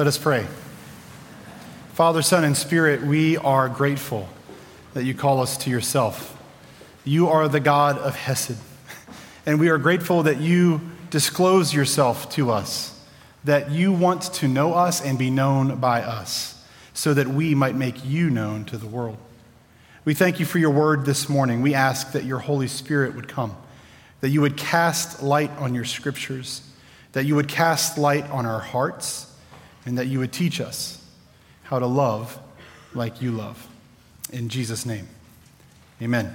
Let us pray. Father, Son, and Spirit, we are grateful that you call us to yourself. You are the God of Hesed. And we are grateful that you disclose yourself to us, that you want to know us and be known by us, so that we might make you known to the world. We thank you for your word this morning. We ask that your Holy Spirit would come, that you would cast light on your scriptures, that you would cast light on our hearts, and that you would teach us how to love like you love. In Jesus' name, amen.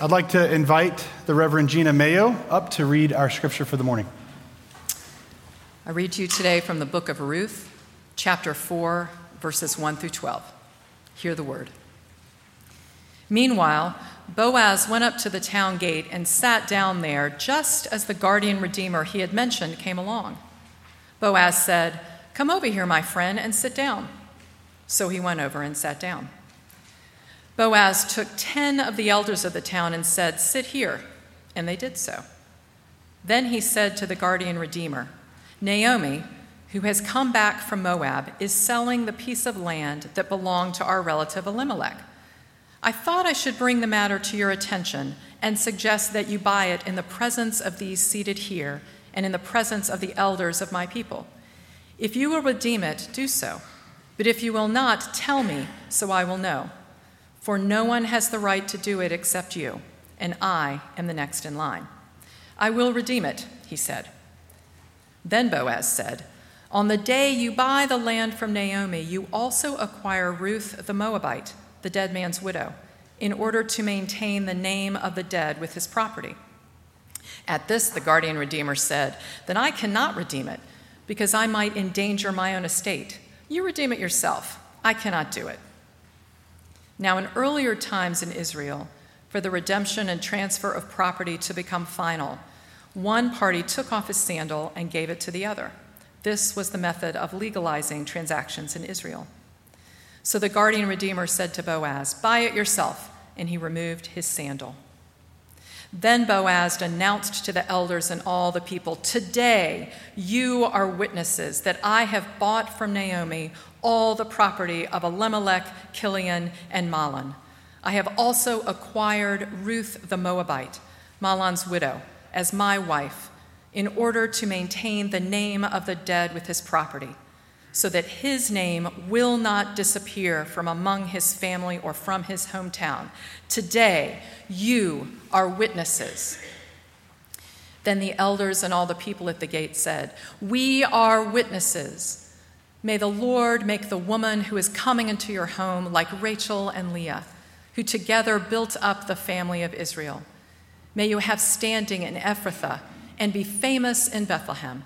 I'd like to invite the Reverend Gina Mayo up to read our scripture for the morning. I read to you today from the book of Ruth, chapter 4, verses 1 through 12. Hear the word. Meanwhile, Boaz went up to the town gate and sat down there just as the guardian redeemer he had mentioned came along. Boaz said, Come over here, my friend, and sit down. So he went over and sat down. Boaz took ten of the elders of the town and said, Sit here. And they did so. Then he said to the guardian redeemer, Naomi, who has come back from Moab, is selling the piece of land that belonged to our relative Elimelech. I thought I should bring the matter to your attention and suggest that you buy it in the presence of these seated here and in the presence of the elders of my people. If you will redeem it, do so. But if you will not, tell me, so I will know. For no one has the right to do it except you, and I am the next in line. I will redeem it, he said. Then Boaz said, On the day you buy the land from Naomi, you also acquire Ruth the Moabite the dead man's widow, in order to maintain the name of the dead with his property. At this, the guardian redeemer said, Then I cannot redeem it, because I might endanger my own estate. You redeem it yourself. I cannot do it. Now, in earlier times in Israel, for the redemption and transfer of property to become final, one party took off his sandal and gave it to the other. This was the method of legalizing transactions in Israel. So the guardian redeemer said to Boaz, Buy it yourself. And he removed his sandal. Then Boaz announced to the elders and all the people, Today you are witnesses that I have bought from Naomi all the property of Elimelech, Kilion, and Mahlon. I have also acquired Ruth the Moabite, Mahlon's widow, as my wife, in order to maintain the name of the dead with his property so that his name will not disappear from among his family or from his hometown. Today, you are witnesses. Then the elders and all the people at the gate said, We are witnesses. May the Lord make the woman who is coming into your home like Rachel and Leah, who together built up the family of Israel. May you have standing in Ephrathah and be famous in Bethlehem.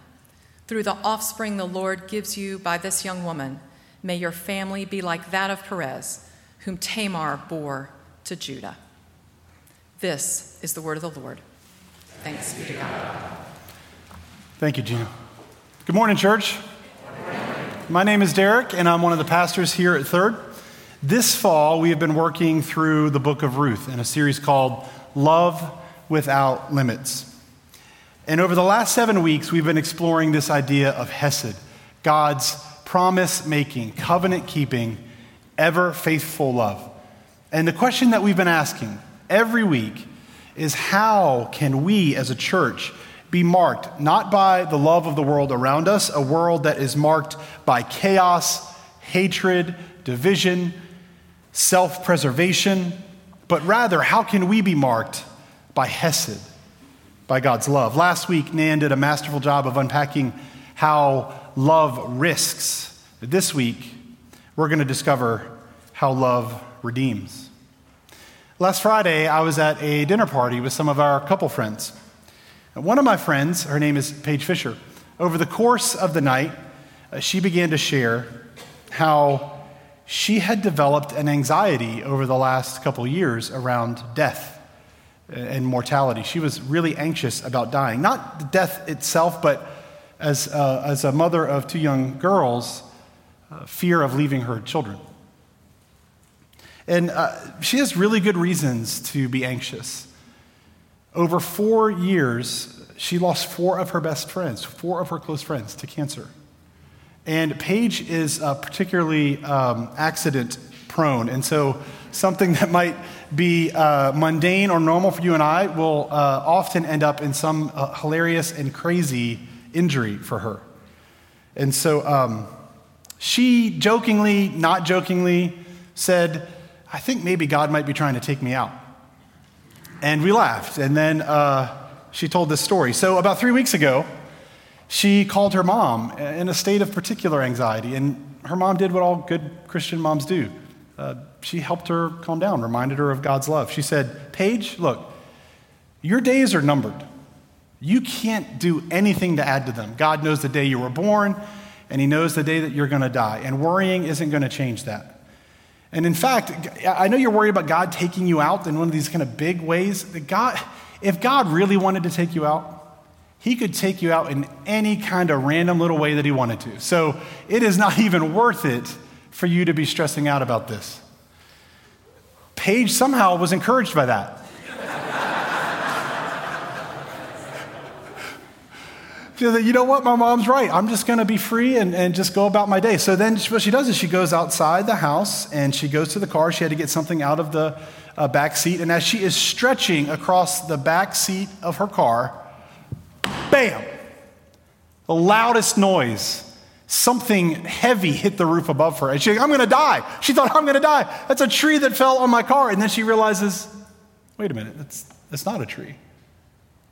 Through the offspring the Lord gives you by this young woman, may your family be like that of Perez, whom Tamar bore to Judah. This is the word of the Lord. Thanks be to God. Thank you, Gina. Good morning, church. My name is Derek, and I'm one of the pastors here at Third. This fall, we have been working through the book of Ruth in a series called Love Without Limits. And over the last seven weeks, we've been exploring this idea of Hesed, God's promise making, covenant keeping, ever faithful love. And the question that we've been asking every week is how can we as a church be marked not by the love of the world around us, a world that is marked by chaos, hatred, division, self preservation, but rather, how can we be marked by Hesed? By God's love. Last week, Nan did a masterful job of unpacking how love risks. This week, we're going to discover how love redeems. Last Friday, I was at a dinner party with some of our couple friends. One of my friends, her name is Paige Fisher, over the course of the night, uh, she began to share how she had developed an anxiety over the last couple years around death and mortality. She was really anxious about dying. Not death itself, but as, uh, as a mother of two young girls, uh, fear of leaving her children. And uh, she has really good reasons to be anxious. Over four years, she lost four of her best friends, four of her close friends to cancer. And Paige is uh, particularly um, accident prone. And so something that might be uh, mundane or normal for you and I will uh, often end up in some uh, hilarious and crazy injury for her. And so um, she jokingly, not jokingly, said, I think maybe God might be trying to take me out. And we laughed. And then uh, she told this story. So, about three weeks ago, she called her mom in a state of particular anxiety. And her mom did what all good Christian moms do uh, she helped her calm down, reminded her of God's love. She said, Paige, look, your days are numbered. You can't do anything to add to them. God knows the day you were born, and He knows the day that you're going to die. And worrying isn't going to change that. And in fact, I know you're worried about God taking you out in one of these kind of big ways. God, if God really wanted to take you out, he could take you out in any kind of random little way that he wanted to. So it is not even worth it for you to be stressing out about this. Paige somehow was encouraged by that. she You know what? My mom's right. I'm just going to be free and, and just go about my day. So then what she does is she goes outside the house and she goes to the car. She had to get something out of the uh, back seat. And as she is stretching across the back seat of her car, bam, the loudest noise something heavy hit the roof above her. And she's like, I'm going to die. She thought, I'm going to die. That's a tree that fell on my car. And then she realizes, wait a minute, that's, that's not a tree.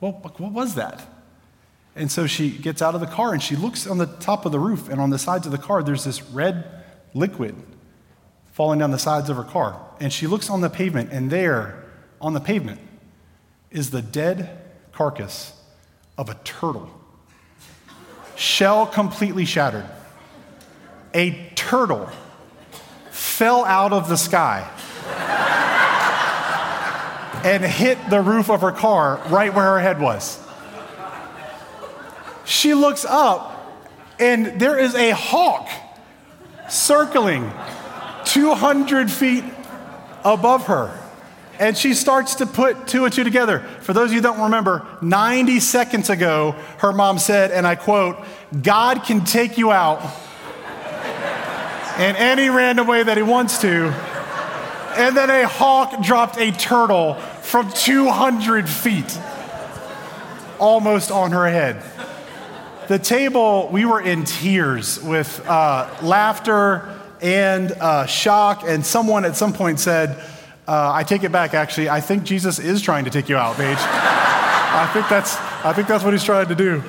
Well, what was that? And so she gets out of the car and she looks on the top of the roof, and on the sides of the car, there's this red liquid falling down the sides of her car. And she looks on the pavement, and there, on the pavement, is the dead carcass of a turtle shell completely shattered. A turtle fell out of the sky and hit the roof of her car right where her head was. She looks up, and there is a hawk circling 200 feet above her. And she starts to put two and two together. For those of you who don't remember, 90 seconds ago, her mom said, and I quote, God can take you out in any random way that he wants to. And then a hawk dropped a turtle from 200 feet, almost on her head. The table, we were in tears with uh, laughter and uh, shock, and someone at some point said, uh, I take it back, actually. I think Jesus is trying to take you out, Paige. I, think that's, I think that's what he's trying to do.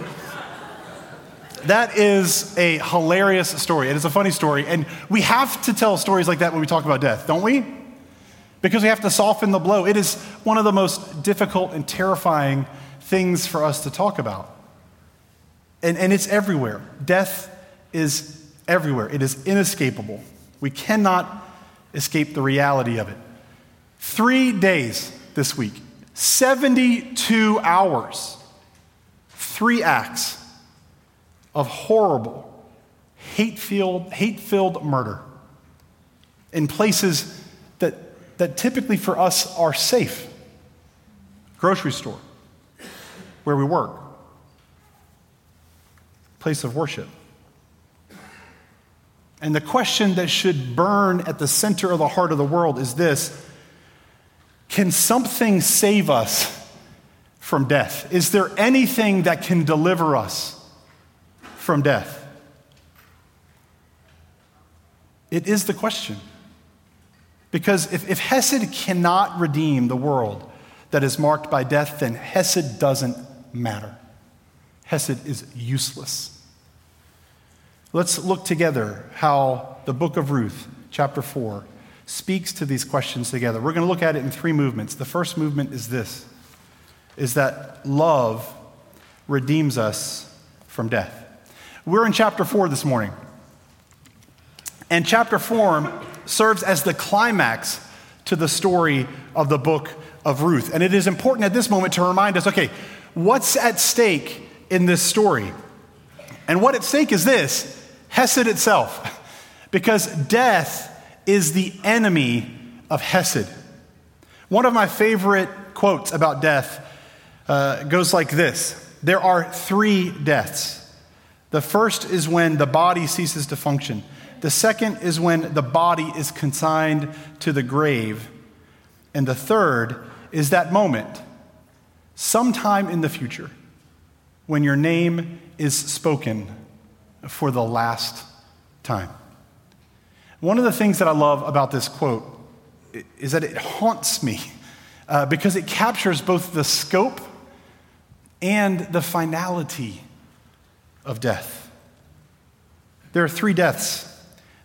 That is a hilarious story. It is a funny story. And we have to tell stories like that when we talk about death, don't we? Because we have to soften the blow. It is one of the most difficult and terrifying things for us to talk about. And, and it's everywhere. Death is everywhere, it is inescapable. We cannot escape the reality of it. Three days this week, 72 hours, three acts of horrible, hate filled, murder in places that, that typically for us are safe. Grocery store, where we work, place of worship. And the question that should burn at the center of the heart of the world is this can something save us from death? Is there anything that can deliver us from death? It is the question. Because if, if Hesed cannot redeem the world that is marked by death, then Hesed doesn't matter. Hesed is useless. Let's look together how the book of Ruth, chapter 4, speaks to these questions together. We're going to look at it in three movements. The first movement is this is that love redeems us from death. We're in chapter 4 this morning. And chapter 4 serves as the climax to the story of the book of Ruth. And it is important at this moment to remind us okay, what's at stake in this story? And what at stake is this Hesed itself. Because death is the enemy of Hesed. One of my favorite quotes about death uh, goes like this There are three deaths The first is when the body ceases to function. The second is when the body is consigned to the grave. And the third is that moment, sometime in the future, when your name is spoken for the last time. One of the things that I love about this quote is that it haunts me uh, because it captures both the scope and the finality of death. There are three deaths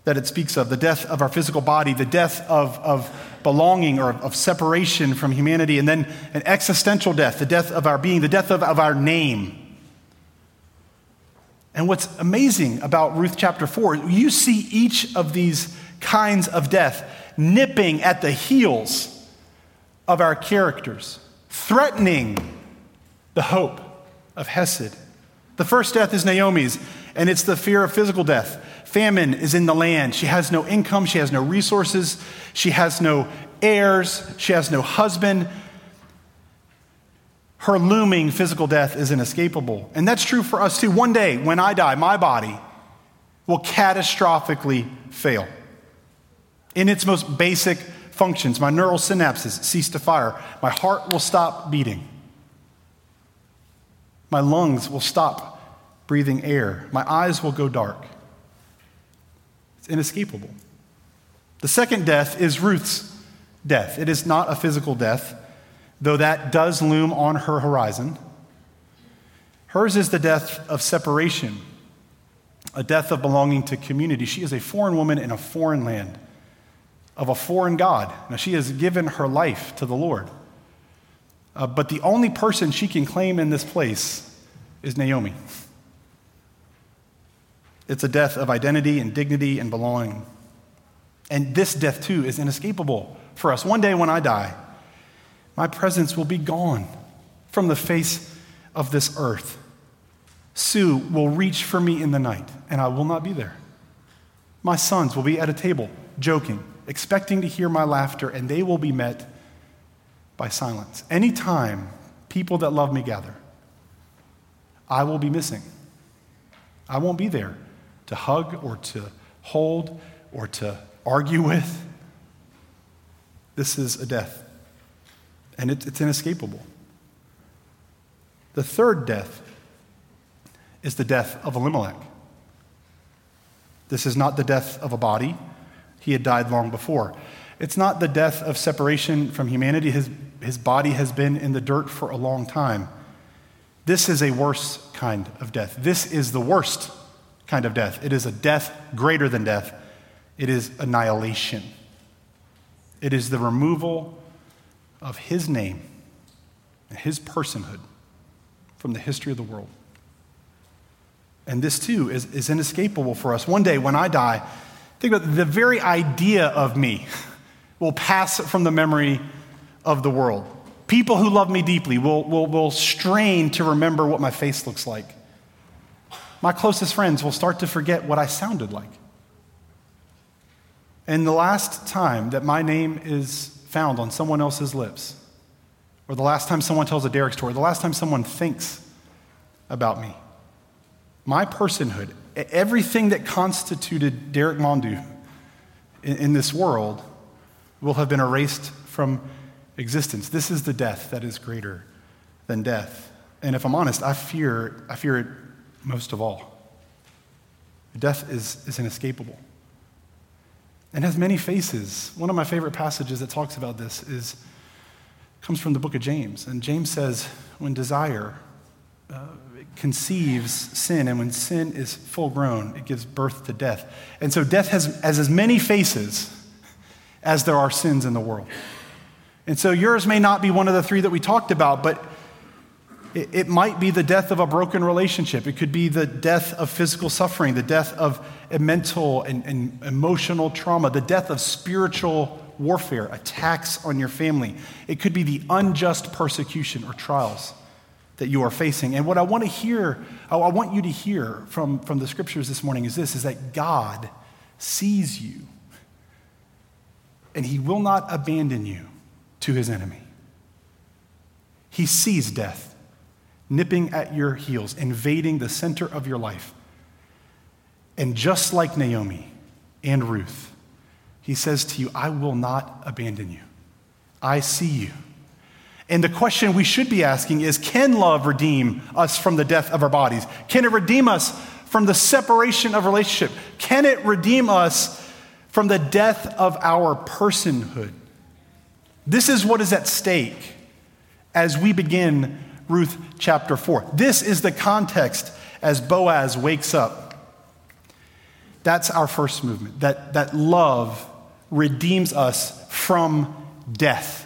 that it speaks of the death of our physical body, the death of, of belonging or of separation from humanity, and then an existential death, the death of our being, the death of, of our name. And what's amazing about Ruth chapter 4, you see each of these kinds of death nipping at the heels of our characters, threatening the hope of Hesed. The first death is Naomi's, and it's the fear of physical death. Famine is in the land. She has no income, she has no resources, she has no heirs, she has no husband. Her looming physical death is inescapable. And that's true for us too. One day, when I die, my body will catastrophically fail. In its most basic functions, my neural synapses cease to fire, my heart will stop beating, my lungs will stop breathing air, my eyes will go dark. It's inescapable. The second death is Ruth's death. It is not a physical death, though that does loom on her horizon. Hers is the death of separation, a death of belonging to community. She is a foreign woman in a foreign land, of a foreign God. Now, she has given her life to the Lord. Uh, but the only person she can claim in this place is Naomi. It's a death of identity and dignity and belonging. And this death, too, is inescapable for us. One day when I die, my presence will be gone from the face of this earth. Sue will reach for me in the night, and I will not be there. My sons will be at a table, joking, expecting to hear my laughter, and they will be met by silence. Anytime people that love me gather, I will be missing. I won't be there to hug or to hold or to argue with. This is a death, and it, it's inescapable. The third death is the death of Elimelech. This is not the death of a body, he had died long before. It's not the death of separation from humanity, his, his body has been in the dirt for a long time. This is a worse kind of death. This is the worst kind of death. It is a death greater than death, it is annihilation. It is the removal of his name and his personhood from the history of the world. And this too is, is inescapable for us. One day when I die, think about the very idea of me will pass from the memory of the world. People who love me deeply will, will, will strain to remember what my face looks like my closest friends will start to forget what I sounded like. And the last time that my name is found on someone else's lips, or the last time someone tells a Derek story, the last time someone thinks about me, my personhood, everything that constituted Derek Mondu in, in this world will have been erased from existence. This is the death that is greater than death. And if I'm honest, I fear, I fear it most of all. Death is, is inescapable and has many faces. One of my favorite passages that talks about this is comes from the book of James. And James says, when desire uh, conceives sin, and when sin is full grown, it gives birth to death. And so death has, has as many faces as there are sins in the world. And so yours may not be one of the three that we talked about, but it, it might be the death of a broken relationship. It could be the death of physical suffering, the death of mental and, and emotional trauma, the death of spiritual warfare, attacks on your family. It could be the unjust persecution or trials that you are facing. And what I want to hear, I want you to hear from, from the scriptures this morning is this is that God sees you and he will not abandon you to his enemy. He sees death nipping at your heels, invading the center of your life. And just like Naomi and Ruth, he says to you, I will not abandon you. I see you. And the question we should be asking is can love redeem us from the death of our bodies? Can it redeem us from the separation of relationship? Can it redeem us from the death of our personhood? This is what is at stake as we begin Ruth chapter 4. This is the context as Boaz wakes up. That's our first movement, that, that love redeems us from death.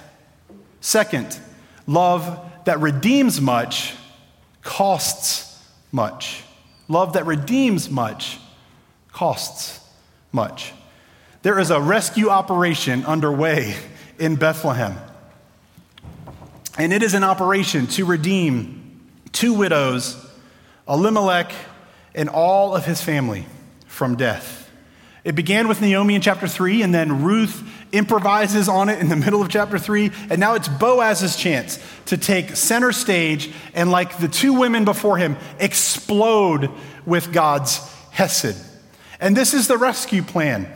Second, love that redeems much costs much. Love that redeems much costs much. There is a rescue operation underway in Bethlehem. And it is an operation to redeem two widows, Elimelech and all of his family, from death. It began with Naomi in chapter 3, and then Ruth improvises on it in the middle of chapter 3, and now it's Boaz's chance to take center stage and, like the two women before him, explode with God's Hesed. And this is the rescue plan.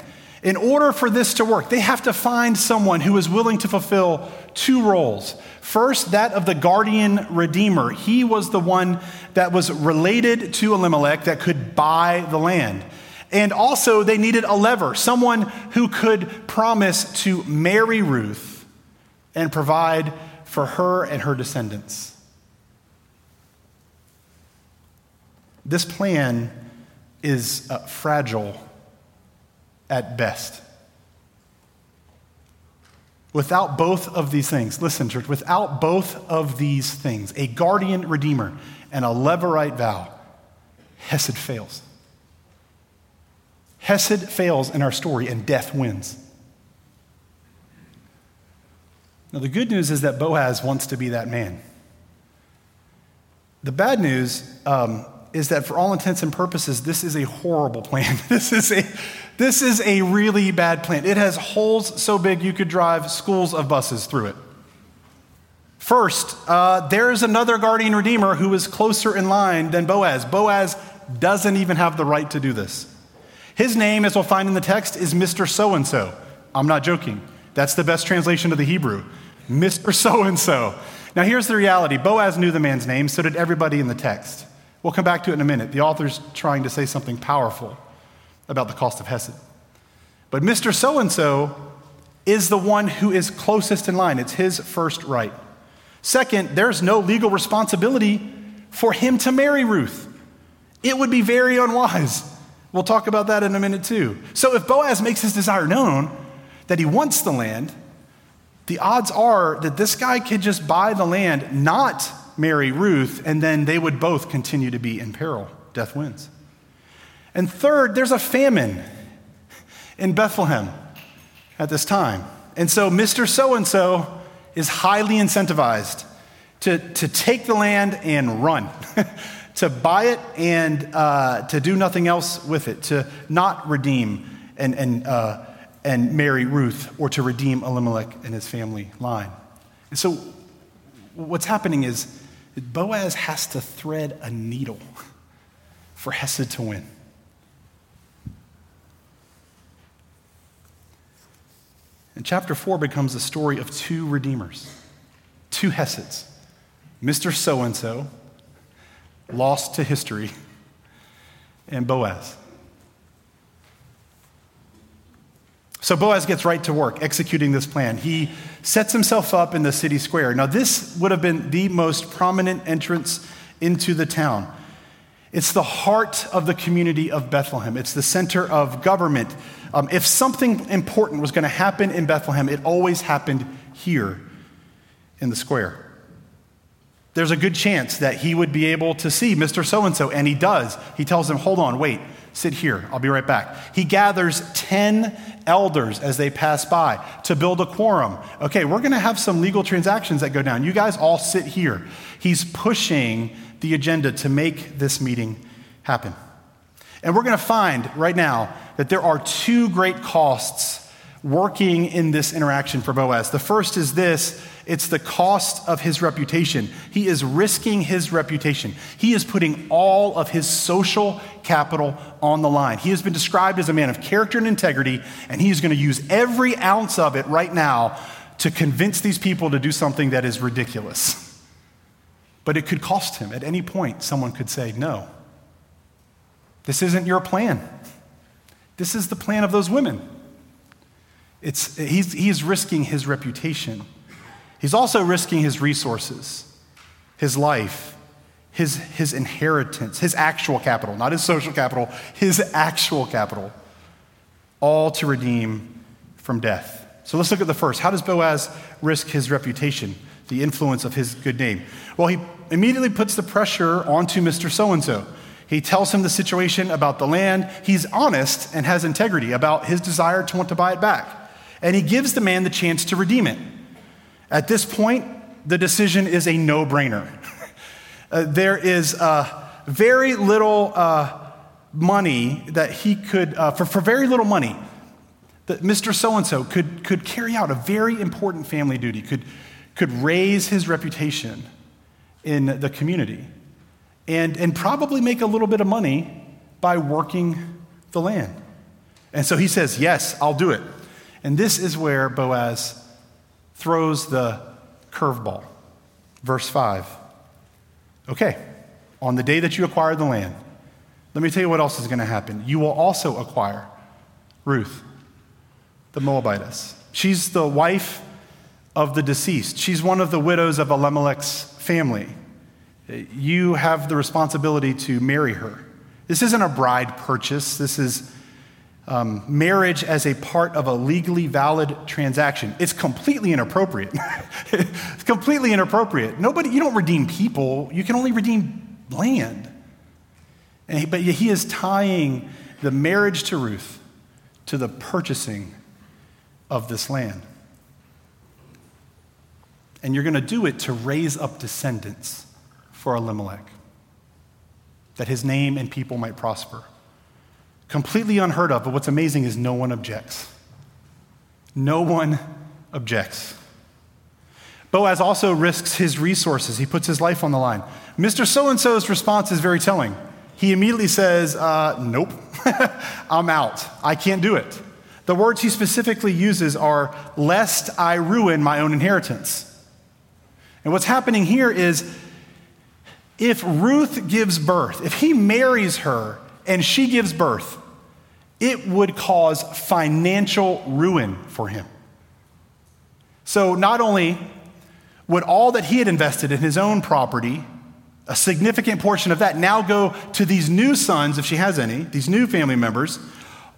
In order for this to work, they have to find someone who is willing to fulfill two roles. First, that of the guardian redeemer. He was the one that was related to Elimelech that could buy the land. And also, they needed a levir, someone who could promise to marry Ruth and provide for her and her descendants. This plan is uh, fragile at best. Without both of these things, listen, church, without both of these things, a guardian redeemer and a levirate vow, Hesed fails. Hesed fails in our story and death wins. Now, the good news is that Boaz wants to be that man. The bad news um, is that, for all intents and purposes, this is a horrible plan. this, is a, this is a really bad plan. It has holes so big you could drive schools of buses through it. First, uh, there's another guardian redeemer who is closer in line than Boaz. Boaz doesn't even have the right to do this. His name, as we'll find in the text, is Mr. So and so. I'm not joking. That's the best translation of the Hebrew. Mr. So and so. Now, here's the reality Boaz knew the man's name, so did everybody in the text. We'll come back to it in a minute. The author's trying to say something powerful about the cost of Hesed. But Mr. So and so is the one who is closest in line, it's his first right. Second, there's no legal responsibility for him to marry Ruth. It would be very unwise. We'll talk about that in a minute too. So if Boaz makes his desire known that he wants the land, the odds are that this guy could just buy the land, not marry Ruth, and then they would both continue to be in peril. Death wins. And third, there's a famine in Bethlehem at this time. And so Mr. So and so is highly incentivized to, to take the land and run. to buy it and uh, to do nothing else with it, to not redeem and, and, uh, and marry Ruth or to redeem Elimelech and his family line. And so what's happening is Boaz has to thread a needle for Hesed to win. And chapter 4 becomes a story of two redeemers, two Heseds, Mr. So and so lost to history, and Boaz. So Boaz gets right to work executing this plan. He sets himself up in the city square. Now, this would have been the most prominent entrance into the town. It's the heart of the community of Bethlehem. It's the center of government. Um, if something important was going to happen in Bethlehem, it always happened here in the square there's a good chance that he would be able to see Mr. So and so, and he does. He tells him, Hold on, wait, sit here, I'll be right back. He gathers 10 elders as they pass by to build a quorum. Okay, we're gonna have some legal transactions that go down. You guys all sit here. He's pushing the agenda to make this meeting happen. And we're gonna find right now that there are two great costs working in this interaction for Boaz. The first is this It's the cost of his reputation. He is risking his reputation. He is putting all of his social capital on the line. He has been described as a man of character and integrity, and he is going to use every ounce of it right now to convince these people to do something that is ridiculous. But it could cost him. At any point, someone could say, No, this isn't your plan. This is the plan of those women. It's, he's, he's risking his reputation. He's also risking his resources, his life, his, his inheritance, his actual capital, not his social capital, his actual capital, all to redeem from death. So let's look at the first. How does Boaz risk his reputation, the influence of his good name? Well, he immediately puts the pressure onto Mr. So and so. He tells him the situation about the land. He's honest and has integrity about his desire to want to buy it back. And he gives the man the chance to redeem it. At this point, the decision is a no brainer. uh, there is uh, very little uh, money that he could, uh, for, for very little money, that Mr. So and so could could carry out a very important family duty, could, could raise his reputation in the community, and, and probably make a little bit of money by working the land. And so he says, Yes, I'll do it. And this is where Boaz throws the curveball. Verse 5. Okay, on the day that you acquire the land, let me tell you what else is going to happen. You will also acquire Ruth, the Moabitess. She's the wife of the deceased. She's one of the widows of Elimelech's family. You have the responsibility to marry her. This isn't a bride purchase. This is um, marriage as a part of a legally valid transaction. It's completely inappropriate. it's completely inappropriate. Nobody, you don't redeem people, you can only redeem land. He, but he is tying the marriage to Ruth to the purchasing of this land. And you're going to do it to raise up descendants for Elimelech, that his name and people might prosper. Completely unheard of, but what's amazing is no one objects. No one objects. Boaz also risks his resources. He puts his life on the line. Mr. So and so's response is very telling. He immediately says, uh, Nope, I'm out. I can't do it. The words he specifically uses are, Lest I ruin my own inheritance. And what's happening here is if Ruth gives birth, if he marries her and she gives birth, it would cause financial ruin for him. So, not only would all that he had invested in his own property, a significant portion of that now go to these new sons, if she has any, these new family members,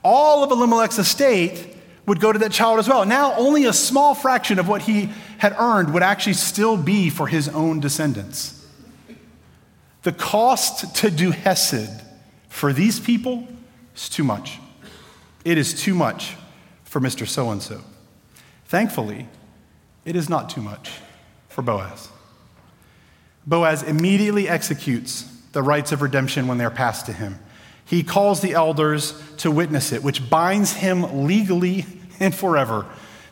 all of Elimelech's estate would go to that child as well. Now, only a small fraction of what he had earned would actually still be for his own descendants. The cost to do Hesed for these people is too much. It is too much for Mr. So and so. Thankfully, it is not too much for Boaz. Boaz immediately executes the rites of redemption when they're passed to him. He calls the elders to witness it, which binds him legally and forever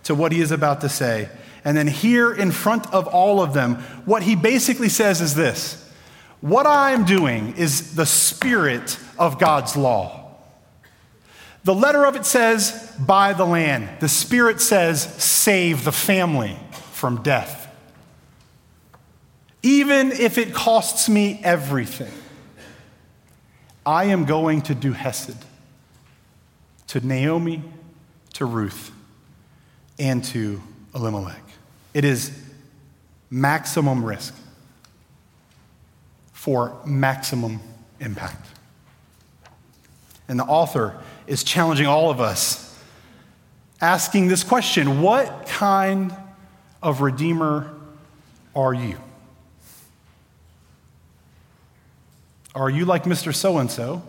to what he is about to say. And then, here in front of all of them, what he basically says is this What I'm doing is the spirit of God's law. The letter of it says, buy the land. The spirit says, save the family from death. Even if it costs me everything, I am going to do Hesed to Naomi, to Ruth, and to Elimelech. It is maximum risk for maximum impact. And the author is challenging all of us, asking this question What kind of Redeemer are you? Are you like Mr. So and so?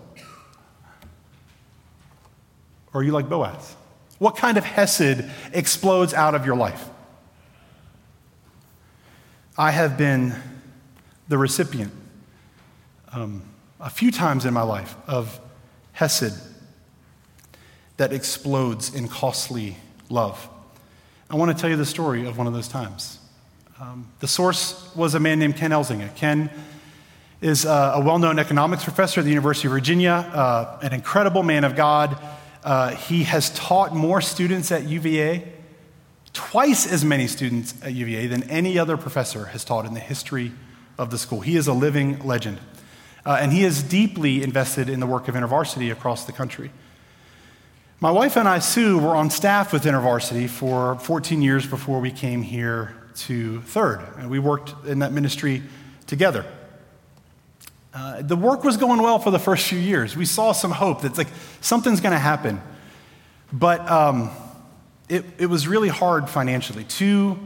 Or are you like Boaz? What kind of Hesed explodes out of your life? I have been the recipient um, a few times in my life of Hesed that explodes in costly love. I want to tell you the story of one of those times. Um, the source was a man named Ken Elzinga. Ken is uh, a well known economics professor at the University of Virginia, uh, an incredible man of God. Uh, he has taught more students at UVA, twice as many students at UVA than any other professor has taught in the history of the school. He is a living legend. Uh, and he is deeply invested in the work of InterVarsity across the country. My wife and I, Sue, were on staff with InterVarsity for 14 years before we came here to Third, and we worked in that ministry together. Uh, the work was going well for the first few years. We saw some hope that like something's going to happen, but um, it, it was really hard financially. Two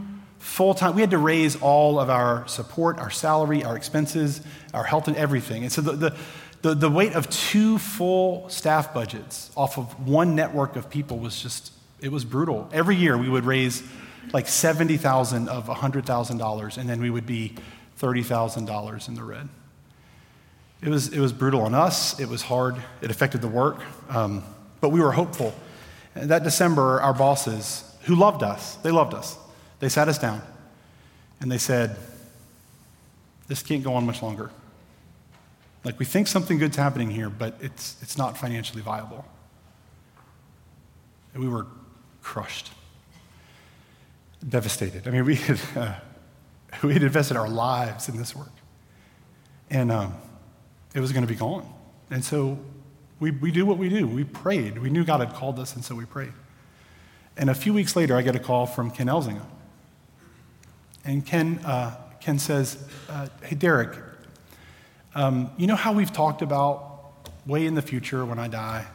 full time, we had to raise all of our support, our salary, our expenses, our health, and everything. And so the, the, the, the weight of two full staff budgets off of one network of people was just, it was brutal. Every year we would raise like 70,000 of $100,000, and then we would be $30,000 in the red. It was, it was brutal on us. It was hard. It affected the work. Um, but we were hopeful. And that December, our bosses, who loved us, they loved us, they sat us down and they said, This can't go on much longer. Like, we think something good's happening here, but it's, it's not financially viable. And we were crushed, devastated. I mean, we had, uh, we had invested our lives in this work. And um, it was going to be gone. And so we, we do what we do. We prayed. We knew God had called us, and so we prayed. And a few weeks later, I get a call from Ken Elzinga. And Ken, uh, Ken says, uh, Hey, Derek, um, you know how we've talked about way in the future when I die,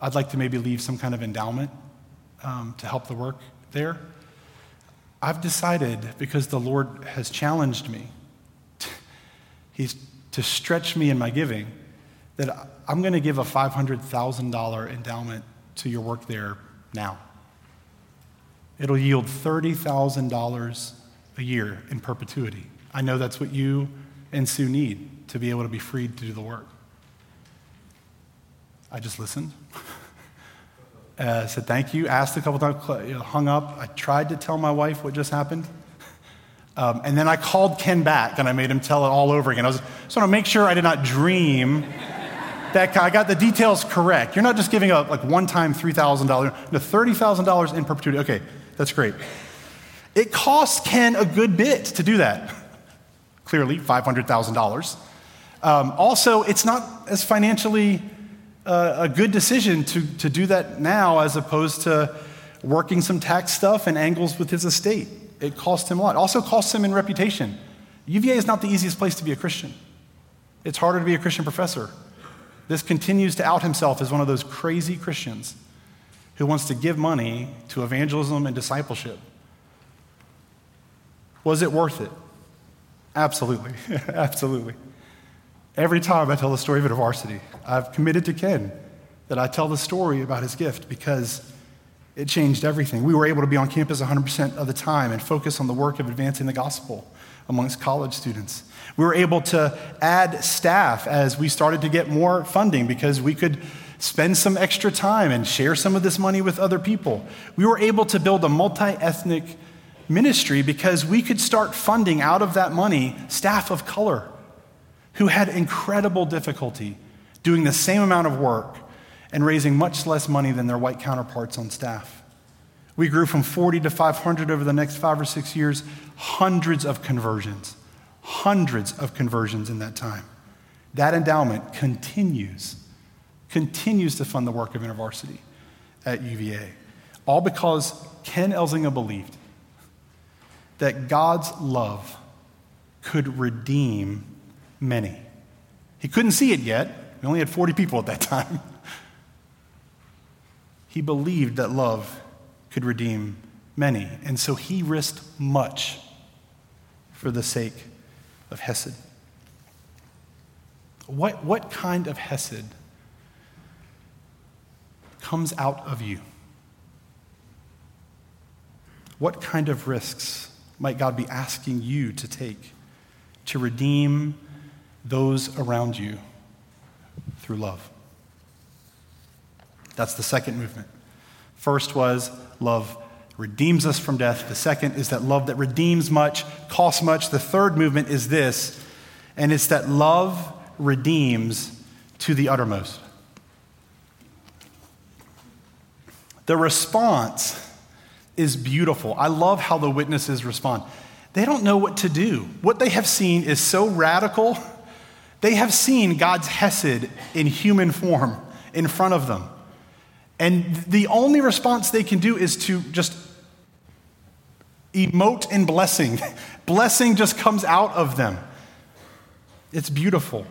I'd like to maybe leave some kind of endowment um, to help the work there? I've decided, because the Lord has challenged me, He's to stretch me in my giving, that I'm going to give a $500,000 endowment to your work there now. It'll yield $30,000 a year in perpetuity. I know that's what you and Sue need to be able to be freed to do the work. I just listened. uh, said thank you, asked a couple times, hung up. I tried to tell my wife what just happened. Um, and then I called Ken back and I made him tell it all over again. I was want to make sure I did not dream that I got the details correct. You're not just giving a like one time $3,000, no, $30,000 in perpetuity. Okay, that's great. It costs Ken a good bit to do that. Clearly, $500,000. Um, also, it's not as financially uh, a good decision to, to do that now as opposed to working some tax stuff and angles with his estate it cost him a lot. Also costs him in reputation. UVA is not the easiest place to be a Christian. It's harder to be a Christian professor. This continues to out himself as one of those crazy Christians who wants to give money to evangelism and discipleship. Was it worth it? Absolutely. Absolutely. Every time I tell the story of InterVarsity, I've committed to Ken that I tell the story about his gift because it changed everything. We were able to be on campus 100% of the time and focus on the work of advancing the gospel amongst college students. We were able to add staff as we started to get more funding because we could spend some extra time and share some of this money with other people. We were able to build a multi ethnic ministry because we could start funding out of that money staff of color who had incredible difficulty doing the same amount of work and raising much less money than their white counterparts on staff. We grew from 40 to 500 over the next five or six years, hundreds of conversions, hundreds of conversions in that time. That endowment continues, continues to fund the work of InterVarsity at UVA, all because Ken Elzinga believed that God's love could redeem many. He couldn't see it yet. We only had 40 people at that time. He believed that love could redeem many, and so he risked much for the sake of Hesed. What, what kind of Hesed comes out of you? What kind of risks might God be asking you to take to redeem those around you through love? That's the second movement. First was love redeems us from death. The second is that love that redeems much, costs much. The third movement is this, and it's that love redeems to the uttermost. The response is beautiful. I love how the witnesses respond. They don't know what to do. What they have seen is so radical. They have seen God's Hesed in human form in front of them. And the only response they can do is to just emote in blessing. blessing just comes out of them. It's beautiful.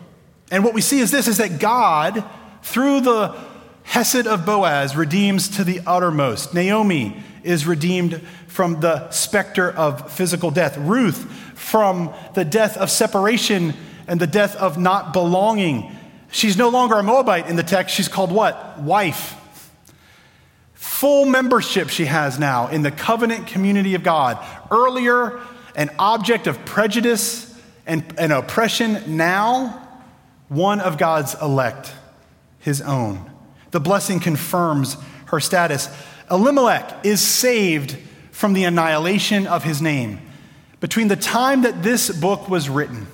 And what we see is this is that God, through the Hesed of Boaz, redeems to the uttermost. Naomi is redeemed from the specter of physical death. Ruth from the death of separation and the death of not belonging. She's no longer a Moabite in the text. She's called what? Wife. Full membership she has now in the covenant community of God. Earlier, an object of prejudice and, and oppression. Now, one of God's elect, his own. The blessing confirms her status. Elimelech is saved from the annihilation of his name. Between the time that this book was written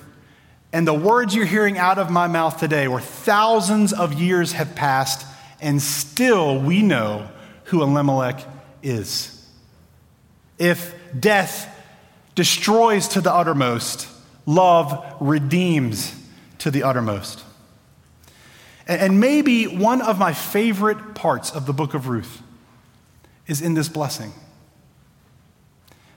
and the words you're hearing out of my mouth today, where thousands of years have passed, and still we know who Elimelech is. If death destroys to the uttermost, love redeems to the uttermost. And maybe one of my favorite parts of the book of Ruth is in this blessing.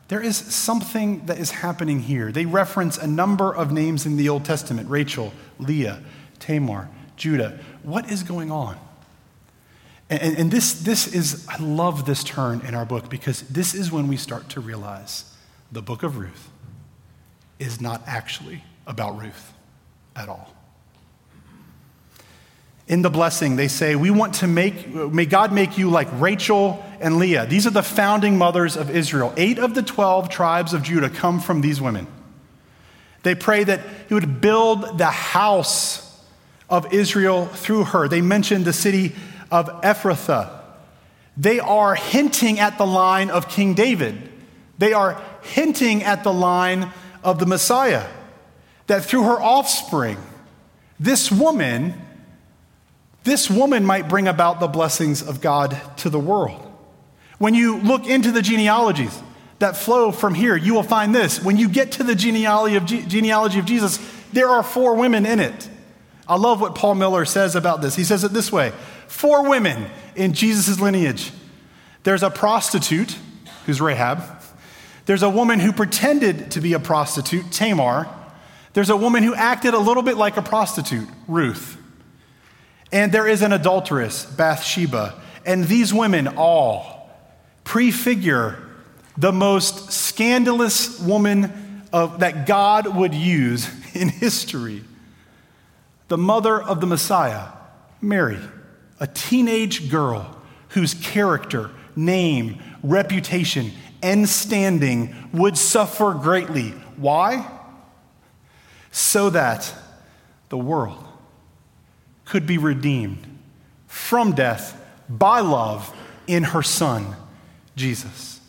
There is something that is happening here. They reference a number of names in the Old Testament Rachel, Leah, Tamar, Judah. What is going on? And, and, this, this is, I love this turn in our book because this is when we start to realize the book of Ruth is not actually about Ruth at all in the blessing, they say, We want to make, may God make you like Rachel and Leah. These are the founding mothers of Israel. Eight of the 12 tribes of Judah come from these women. They pray that He would build the house of Israel through her. They mention the city of Ephrathah. They are hinting at the line of King David. They are hinting at the line of the Messiah. That through her offspring, this woman this woman might bring about the blessings of God to the world. When you look into the genealogies that flow from here, you will find this. When you get to the genealogy of, genealogy of Jesus, there are four women in it. I love what Paul Miller says about this. He says it this way Four women in Jesus' lineage. There's a prostitute, who's Rahab. There's a woman who pretended to be a prostitute, Tamar. There's a woman who acted a little bit like a prostitute, Ruth. And there is an adulteress, Bathsheba. And these women all prefigure the most scandalous woman of, that God would use in history the mother of the Messiah, Mary, a teenage girl whose character, name, reputation, and standing would suffer greatly. Why? So that the world could be redeemed from death by love in her son, Jesus.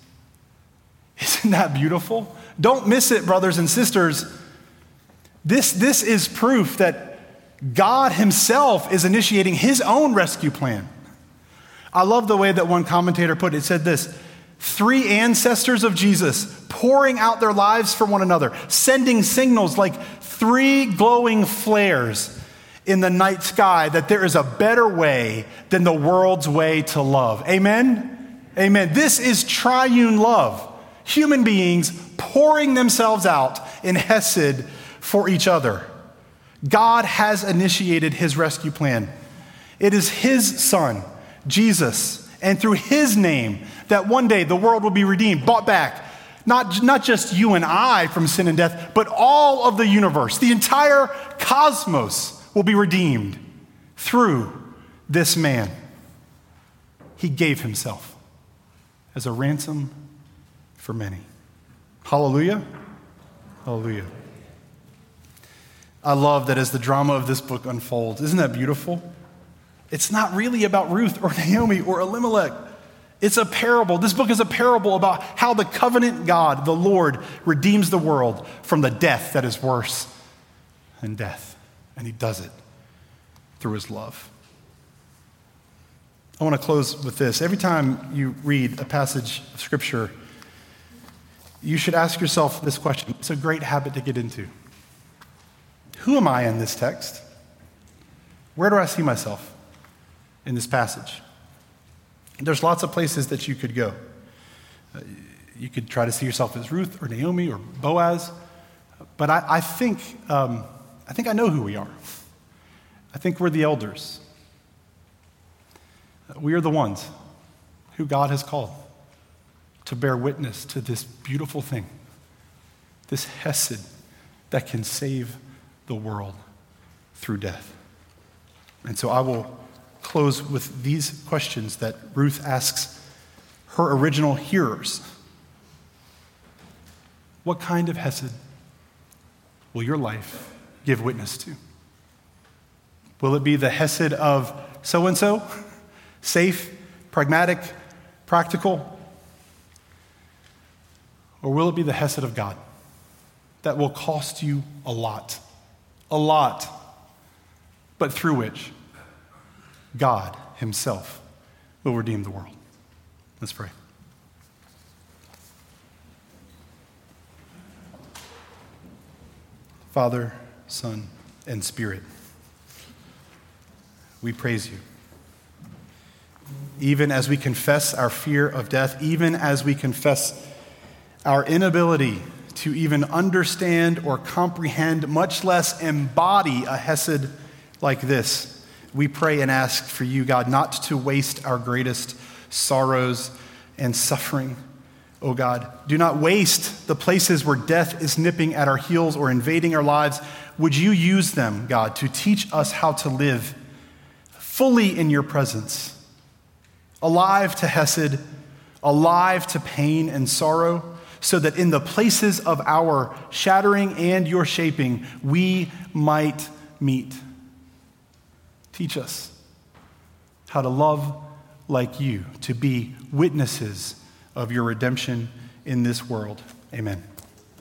Isn't that beautiful? Don't miss it, brothers and sisters. This, this is proof that God Himself is initiating His own rescue plan. I love the way that one commentator put it. It said this three ancestors of Jesus pouring out their lives for one another, sending signals like three glowing flares in the night sky that there is a better way than the world's way to love. Amen? Amen. This is triune love. Human beings pouring themselves out in Hesed for each other. God has initiated his rescue plan. It is his son, Jesus, and through his name that one day the world will be redeemed, bought back. Not, not just you and I from sin and death, but all of the universe, the entire cosmos will be redeemed through this man. He gave himself as a ransom for many. Hallelujah. Hallelujah. I love that as the drama of this book unfolds. Isn't that beautiful? It's not really about Ruth or Naomi or Elimelech. It's a parable. This book is a parable about how the covenant God, the Lord, redeems the world from the death that is worse than death. And he does it through his love. I want to close with this. Every time you read a passage of scripture, you should ask yourself this question. It's a great habit to get into. Who am I in this text? Where do I see myself in this passage? There's lots of places that you could go. Uh, you could try to see yourself as Ruth or Naomi or Boaz, but I, I think, um, I think I know who we are. I think we're the elders. We are the ones who God has called to bear witness to this beautiful thing, this Hesed that can save the world through death. And so I will close with these questions that Ruth asks her original hearers What kind of Hesed will your life give witness to? Will it be the Hesed of so and so, safe, pragmatic, practical? Or will it be the Hesed of God that will cost you a lot? A lot, but through which God Himself will redeem the world. Let's pray. Father, Son, and Spirit, we praise you. Even as we confess our fear of death, even as we confess our inability to even understand or comprehend, much less embody a Hesed like this we pray and ask for you, God, not to waste our greatest sorrows and suffering. Oh God, do not waste the places where death is nipping at our heels or invading our lives. Would you use them, God, to teach us how to live fully in your presence, alive to Hesed, alive to pain and sorrow, so that in the places of our shattering and your shaping, we might meet Teach us how to love like you, to be witnesses of your redemption in this world. Amen.